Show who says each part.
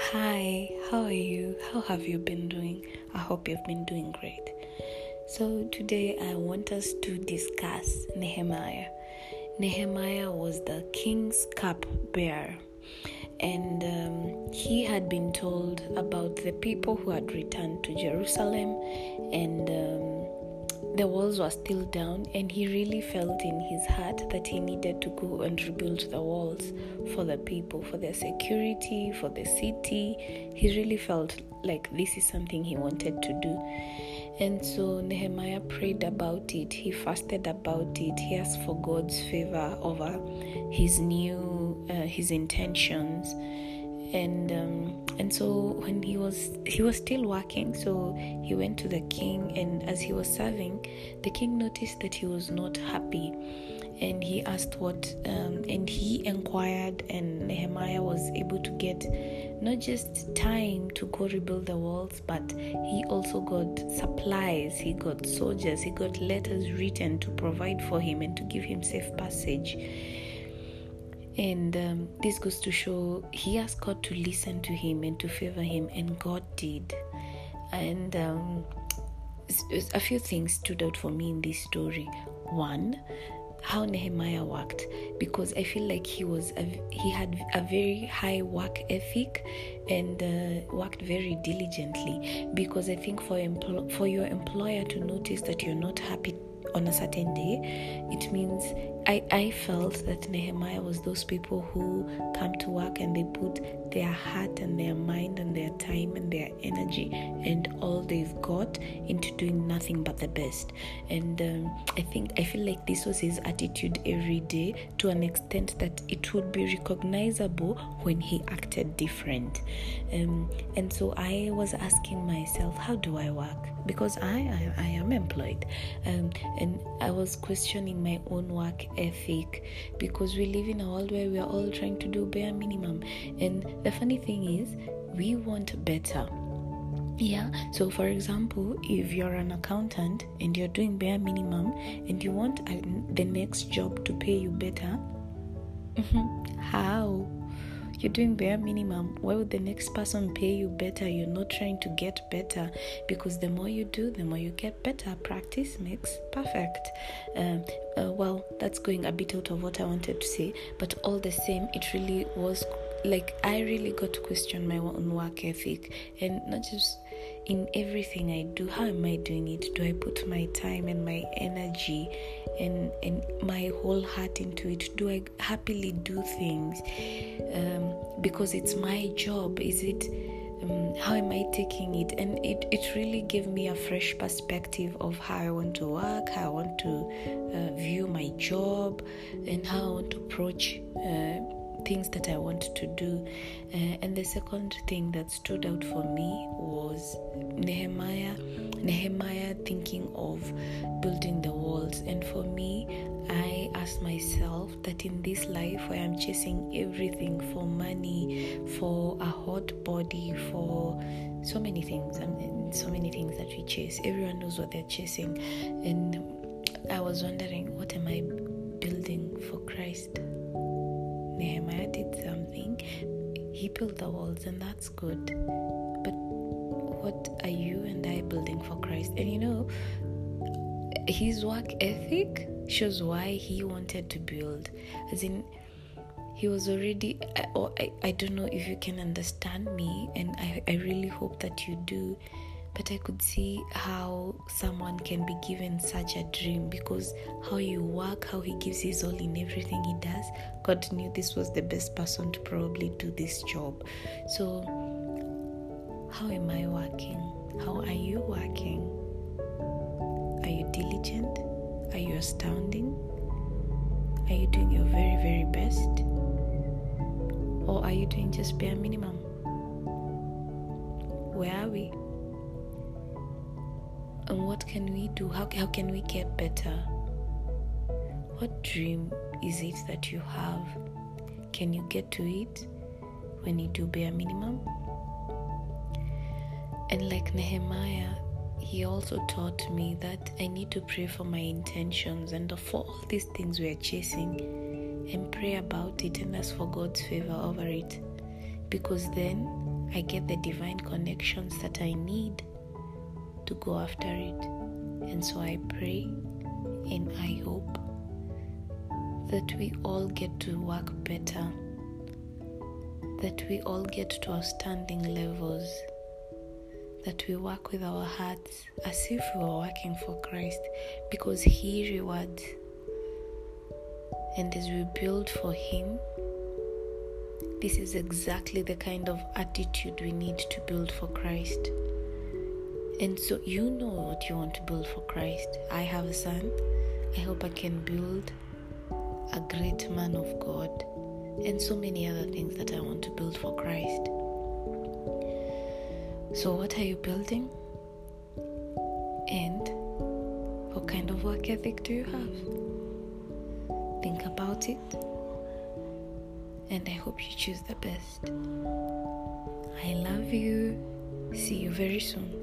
Speaker 1: Hi, how are you? How have you been doing? I hope you've been doing great. So, today I want us to discuss Nehemiah. Nehemiah was the king's cup bearer, and um, he had been told about the people who had returned to Jerusalem and um, the walls were still down, and he really felt in his heart that he needed to go and rebuild the walls for the people, for their security, for the city. He really felt like this is something he wanted to do. And so Nehemiah prayed about it, he fasted about it, he asked for God's favor over his new, uh, his intentions and um, and so when he was he was still working so he went to the king and as he was serving the king noticed that he was not happy. And he asked what um, and he inquired and nehemiah was able to get not just time to go rebuild the walls but he also got supplies he got soldiers he got letters written to provide for him and to give him safe passage and um, this goes to show he asked God to listen to him and to favor him, and God did. And um, a few things stood out for me in this story. One, how Nehemiah worked because I feel like he was a, he had a very high work ethic and uh, worked very diligently because I think for empl- for your employer to notice that you're not happy on a certain day, it means I, I felt that Nehemiah was those people who come to work and they put their heart and their mind and their time and their energy and all they've got into doing nothing but the best. And um, I think I feel like this was his attitude every day to an extent that it would be recognizable when he acted different. Um, and so I was asking myself, how do I work? Because I, I, I am employed. Um, and I was questioning my own work ethic because we live in a world where we are all trying to do bare minimum. And the funny thing is, we want better. Yeah, so for example, if you're an accountant and you're doing bare minimum and you want a, the next job to pay you better, how? You're doing bare minimum. Why would the next person pay you better? You're not trying to get better because the more you do, the more you get better. Practice makes perfect. Um, well, that's going a bit out of what I wanted to say, but all the same, it really was like I really got to question my own work ethic and not just in everything I do, how am I doing it? Do I put my time and my energy and and my whole heart into it? Do I happily do things um, because it's my job? Is it um, how am I taking it? And it, it really gave me a fresh perspective of how I want to work, how I want to uh, view my job, and how I want to approach. Uh, things that I want to do. Uh, and the second thing that stood out for me was Nehemiah, Nehemiah thinking of building the walls. And for me, I asked myself that in this life where I'm chasing everything for money, for a hot body, for so many things, I mean, so many things that we chase. Everyone knows what they're chasing. And I was wondering, what am I building for Christ? Nehemiah did something. He built the walls, and that's good. But what are you and I building for Christ? And you know, his work ethic shows why he wanted to build. As in, he was already, or I, I don't know if you can understand me, and I, I really hope that you do but I could see how someone can be given such a dream because how you work, how he gives his all in everything he does. God knew this was the best person to probably do this job. So, how am I working? How are you working? Are you diligent? Are you astounding? Are you doing your very, very best? Or are you doing just bare minimum? Where are we? And what can we do? How, how can we get better? What dream is it that you have? Can you get to it when you do bare minimum? And like Nehemiah, he also taught me that I need to pray for my intentions and for all these things we are chasing and pray about it and ask for God's favor over it. Because then I get the divine connections that I need to go after it. And so I pray and I hope that we all get to work better, that we all get to outstanding levels, that we work with our hearts as if we were working for Christ because He rewards. And as we build for Him, this is exactly the kind of attitude we need to build for Christ. And so you know what you want to build for Christ. I have a son. I hope I can build a great man of God and so many other things that I want to build for Christ. So, what are you building? And what kind of work ethic do you have? Think about it and I hope you choose the best. I love you. See you very soon.